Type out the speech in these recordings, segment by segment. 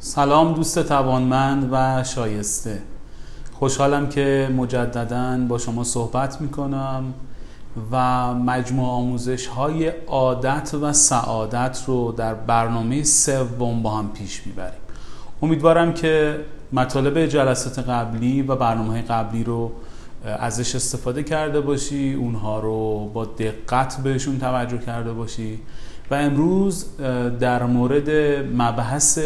سلام دوست توانمند و شایسته. خوشحالم که مجددا با شما صحبت می‌کنم و مجموع آموزش های عادت و سعادت رو در برنامه سوم با هم پیش می‌بریم. امیدوارم که مطالب جلسات قبلی و برنامه قبلی رو ازش استفاده کرده باشی اونها رو با دقت بهشون توجه کرده باشی و امروز در مورد مبحث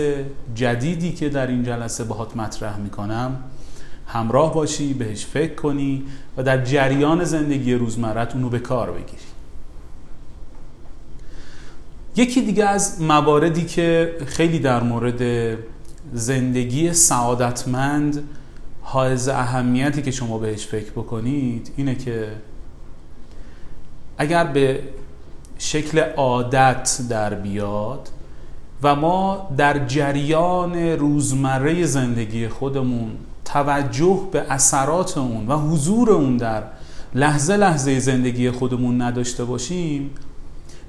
جدیدی که در این جلسه باهات مطرح می‌کنم همراه باشی بهش فکر کنی و در جریان زندگی روزمرت اونو به کار بگیری. یکی دیگه از مواردی که خیلی در مورد زندگی سعادتمند حائز اهمیتی که شما بهش فکر بکنید اینه که اگر به شکل عادت در بیاد و ما در جریان روزمره زندگی خودمون توجه به اثرات اون و حضور اون در لحظه لحظه زندگی خودمون نداشته باشیم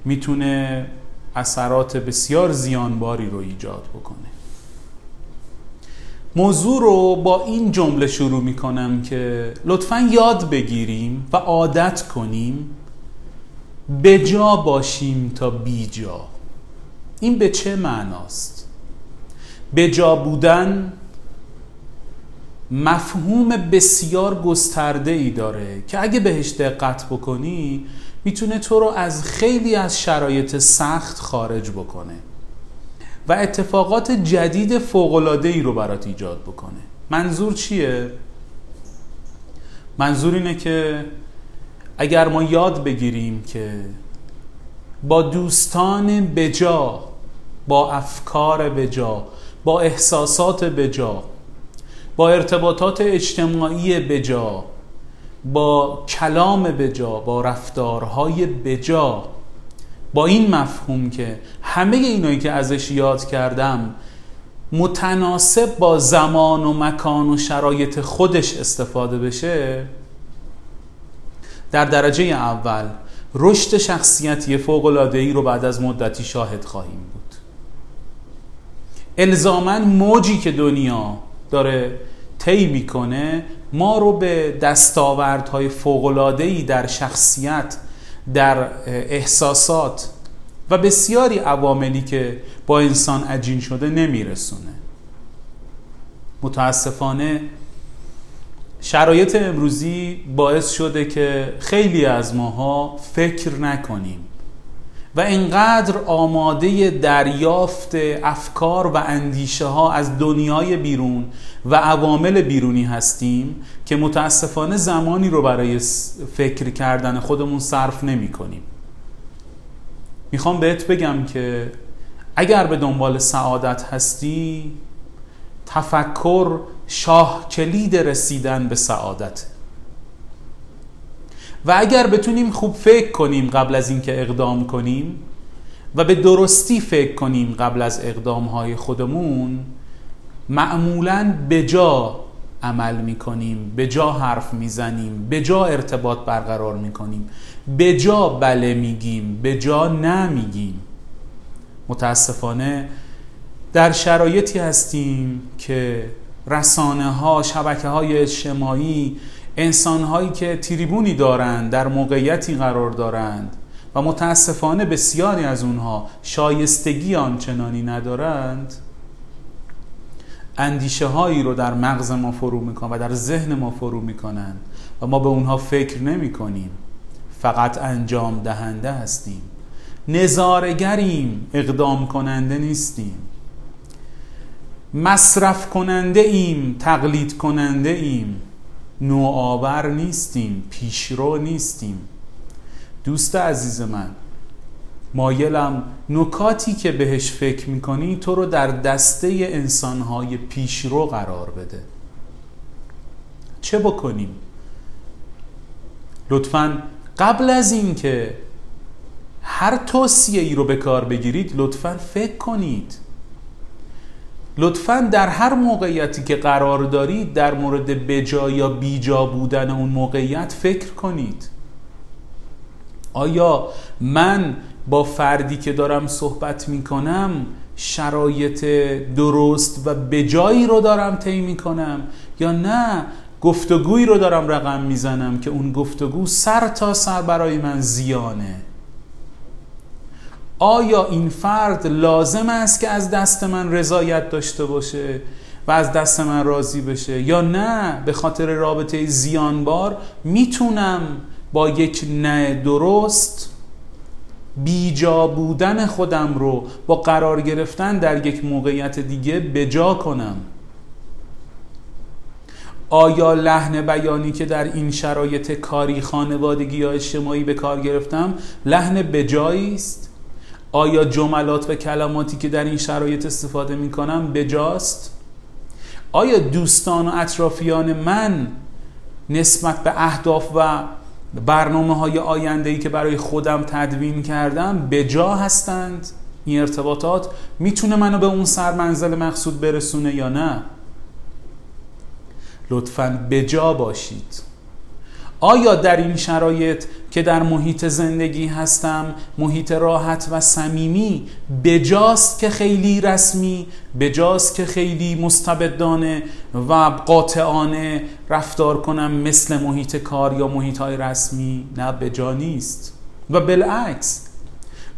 می‌تونه اثرات بسیار زیانباری رو ایجاد بکنه. موضوع رو با این جمله شروع می‌کنم که لطفا یاد بگیریم و عادت کنیم بجا باشیم تا بیجا این به چه معناست؟ بجا بودن مفهوم بسیار گسترده ای داره که اگه بهش دقت بکنی می‌تونه تو رو از خیلی از شرایط سخت خارج بکنه و اتفاقات جدید فوقلاده ای رو برات ایجاد بکنه. منظور چیه؟ منظور اینه که اگر ما یاد بگیریم که با دوستان بجا با افکار بجا با احساسات بجا با ارتباطات اجتماعی بجا با کلام بجا با رفتارهای بجا با این مفهوم که همه اینایی که ازش یاد کردم متناسب با زمان و مکان و شرایط خودش استفاده بشه در درجه اول رشد شخصیتی فوق ای رو بعد از مدتی شاهد خواهیم بود. الزاما موجی که دنیا داره طی می‌کنه ما رو به دستاوردهای فوق ای در شخصیت در احساسات و بسیاری عواملی که با انسان عجین شده نمیرسونه. متاسفانه شرایط امروزی باعث شده که خیلی از ماها فکر نکنیم و اینقدر آماده دریافت افکار و اندیشه ها از دنیای بیرون و عوامل بیرونی هستیم که متاسفانه زمانی رو برای فکر کردن خودمون صرف نمی کنیم. می‌خوام بهت بگم که اگر به دنبال سعادت هستی تفکر شاه کلید رسیدن به سعادت. و اگر بتونیم خوب فکر کنیم قبل از اینکه اقدام کنیم و به درستی فکر کنیم قبل از اقدام های خودمون معمولا به جا عمل می‌کنیم به جا حرف می‌زنیم به جا ارتباط برقرار می‌کنیم به جا بله میگیم به جا نمیگیم متاسفانه در شرایطی هستیم که رسانه ها شبکه های اجتماعی انسان هایی که تریبونی دارند در موقعیتی قرار دارند و متاسفانه بسیاری از اونها شایستگی آنچنانی ندارند اندیشه هایی رو در مغز ما فرو می‌کنن و در ذهن ما فرو می‌کنن و ما به اونها فکر نمی کنیم فقط انجام دهنده هستیم. نظارگریم اقدام کننده نیستیم. مصرف کننده ایم تقلید کننده ایم نوآور نیستیم پیشرو نیستیم. دوست عزیز من مایلم نکاتی که بهش فکر می‌کنی تو رو در دسته انسانهای پیشرو قرار بده. چه بکنیم؟ لطفا قبل از اینکه هر توصیه ای رو به کار بگیرید لطفا فکر کنید. لطفا در هر موقعیتی که قرار دارید در مورد بجا یا بیجا بودن اون موقعیت فکر کنید. آیا من با فردی که دارم صحبت می کنم شرایط درست و بجایی رو دارم طی می‌کنم؟ یا نه گفتگویی رو دارم رقم می‌زنم که اون گفتگو سر تا سر برای من زیانه؟ آیا این فرد لازم است که از دست من رضایت داشته باشه و از دست من راضی بشه؟ یا نه؟ به خاطر رابطه زیانبار می‌تونم با یک نه درست بیجا بودن خودم رو با قرار گرفتن در یک موقعیت دیگه بجا کنم؟ آیا لحن بیانی که در این شرایط کاری خانوادگی یا اجتماعی به کار گرفتم لحن بجایی است؟ آیا جملات و کلماتی که در این شرایط استفاده می کنم بجاست؟ آیا دوستان و اطرافیان من نسبت به اهداف و برنامه های آینده ای که برای خودم تدوین کردم به جا هستند؟ این ارتباطات می‌تونه منو به اون سرمنزل مقصود برسونه یا نه؟ لطفا به جا باشید. آیا در این شرایط که در محیط زندگی هستم محیط راحت و صمیمی بجاست که خیلی رسمی بجاست که خیلی مستبدانه و قاطعانه رفتار کنم مثل محیط کار یا محیط های رسمی؟ نه بجا نیست. و بالعکس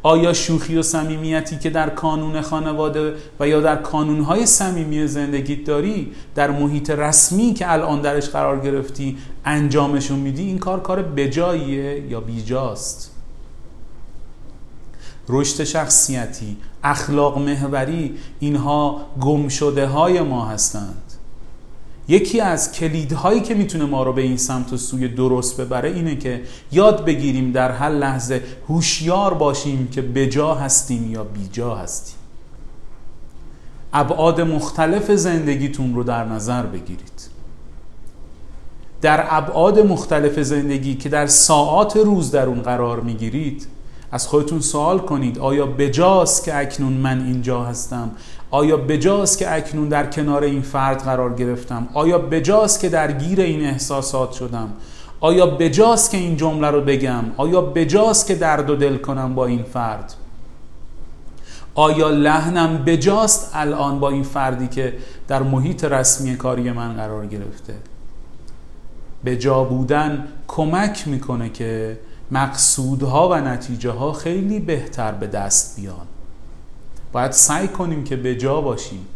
آیا شوخی و صمیمیتی که در کانون خانواده و یا در کانونهای صمیمی زندگی داری در محیط رسمی که الان درش قرار گرفتی انجامشون میدی این کار کار بجاییه یا بیجاست؟ رشد شخصیتی اخلاق محوری اینها گم شده های ما هستند. یکی از کلیدهایی که می‌تونه ما رو به این سمت و سوی درست ببره اینه که یاد بگیریم در هر لحظه هوشیار باشیم که بجا هستیم یا بیجا هستیم. ابعاد مختلف زندگیتون رو در نظر بگیرید. در ابعاد مختلف زندگی که در ساعات روز در اون قرار می‌گیرید از خودتون سوال کنید. آیا بجاست که اکنون من اینجا هستم؟ آیا بجاست که اکنون در کنار این فرد قرار گرفتم؟ آیا بجاست که درگیر این احساسات شدم؟ آیا بجاست که این جمله رو بگم؟ آیا بجاست که درد و دل کنم با این فرد؟ آیا لحنم بجاست الان با این فردی که در محیط رسمی کاری من قرار گرفته؟ به جا بودن کمک می‌کنه که مقصودها و نتیجه ها خیلی بهتر به دست بیان. باید سعی کنیم که به جا باشیم.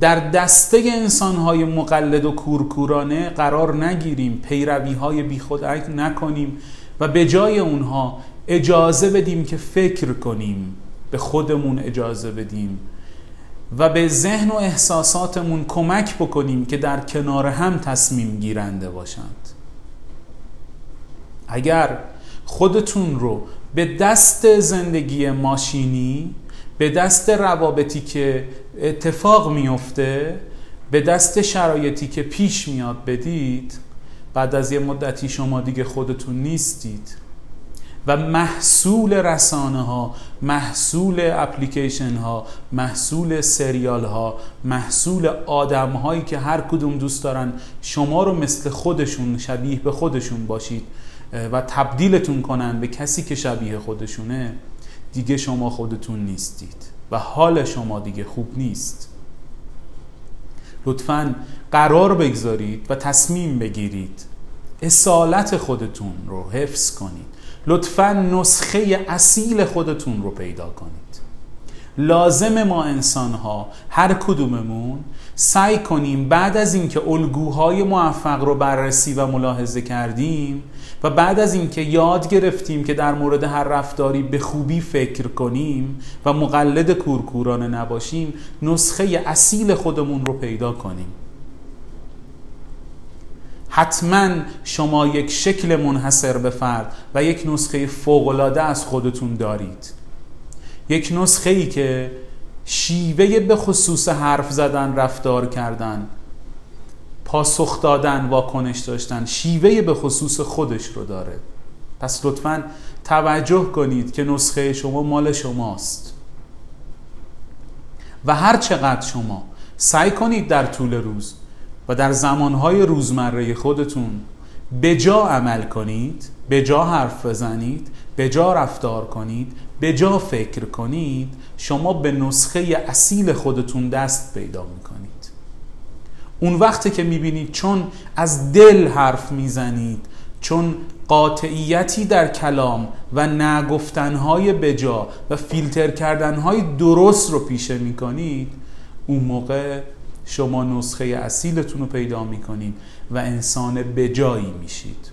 در دسته انسانهای مقلد و کورکورانه قرار نگیریم پیروی های بی خود نکنیم و به جای اونها اجازه بدیم که فکر کنیم به خودمون اجازه بدیم و به ذهن و احساساتمون کمک بکنیم که در کنار هم تصمیم گیرنده باشند. اگر خودتون رو به دست زندگی ماشینی به دست روابطی که اتفاق میفته به دست شرایطی که پیش میاد بدید بعد از یه مدتی شما دیگه خودتون نیستید. و محصول رسانه ها محصول اپلیکیشن ها محصول سریال ها محصول آدم هایی که هر کدوم دوست دارن شما رو مثل خودشون شبیه به خودشون باشید. و تبدیلتون کنن به کسی که شبیه خودشونه دیگه شما خودتون نیستید و حال شما دیگه خوب نیست. لطفا قرار بگذارید و تصمیم بگیرید اصالت خودتون رو حفظ کنید. لطفا نسخه اصیل خودتون رو پیدا کنید. لازم ما انسان ها هر کدوممون سعی کنیم بعد از اینکه الگوهای موفق رو بررسی و ملاحظه کردیم و بعد از اینکه یاد گرفتیم که در مورد هر رفتاری به خوبی فکر کنیم و مقلد کورکورانه نباشیم نسخه اصیل خودمون رو پیدا کنیم. حتما شما یک شکل منحصر به فرد و یک نسخه فوقالعاده از خودتون دارید. یک نسخه ای که شیوه به خصوص حرف زدن رفتار کردن پاسخ دادن واکنش داشتن شیوه به خصوص خودش رو داره. پس لطفا توجه کنید که نسخه شما مال شماست. و هر چقدر شما سعی کنید در طول روز و در زمانهای روزمره خودتون به جا عمل کنید به جا حرف بزنید بجا رفتار کنید بجا فکر کنید شما به نسخه اصیل خودتون دست پیدا می‌کنید. اون وقتی که می‌بینید چون از دل حرف می‌زنید چون قاطعیتی در کلام و نگفتنهای بجا و فیلتر کردنهای درست رو پیشه می‌کنید اون موقع شما نسخه اصیلتون رو پیدا می‌کنید و انسان بجایی میشید.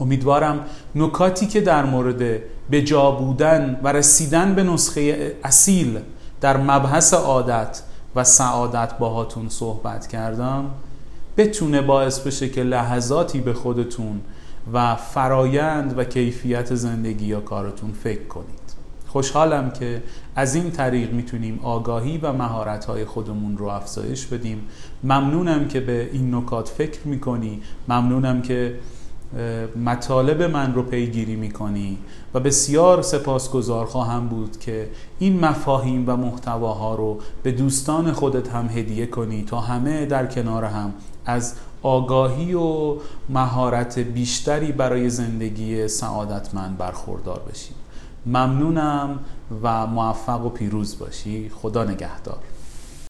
امیدوارم نکاتی که در مورد بجا بودن و رسیدن به نسخه اصیل در مبحث عادت و سعادت باهاتون صحبت کردم بتونه باعث بشه که لحظاتی به خودتون و فرایند و کیفیت زندگی یا کارتون فکر کنید. خوشحالم که از این طریق می‌تونیم آگاهی و مهارت‌های خودمون رو افزایش بدیم. ممنونم که به این نکات فکر می‌کنی. ممنونم که مطالب من رو پیگیری می‌کنی و بسیار سپاسگزار خواهم بود که این مفاهیم و محتواها رو به دوستان خودت هم هدیه کنی تا همه در کنار هم از آگاهی و مهارت بیشتری برای زندگی سعادتمند برخوردار بشیم. ممنونم و موفق و پیروز باشی. خدا نگهدار.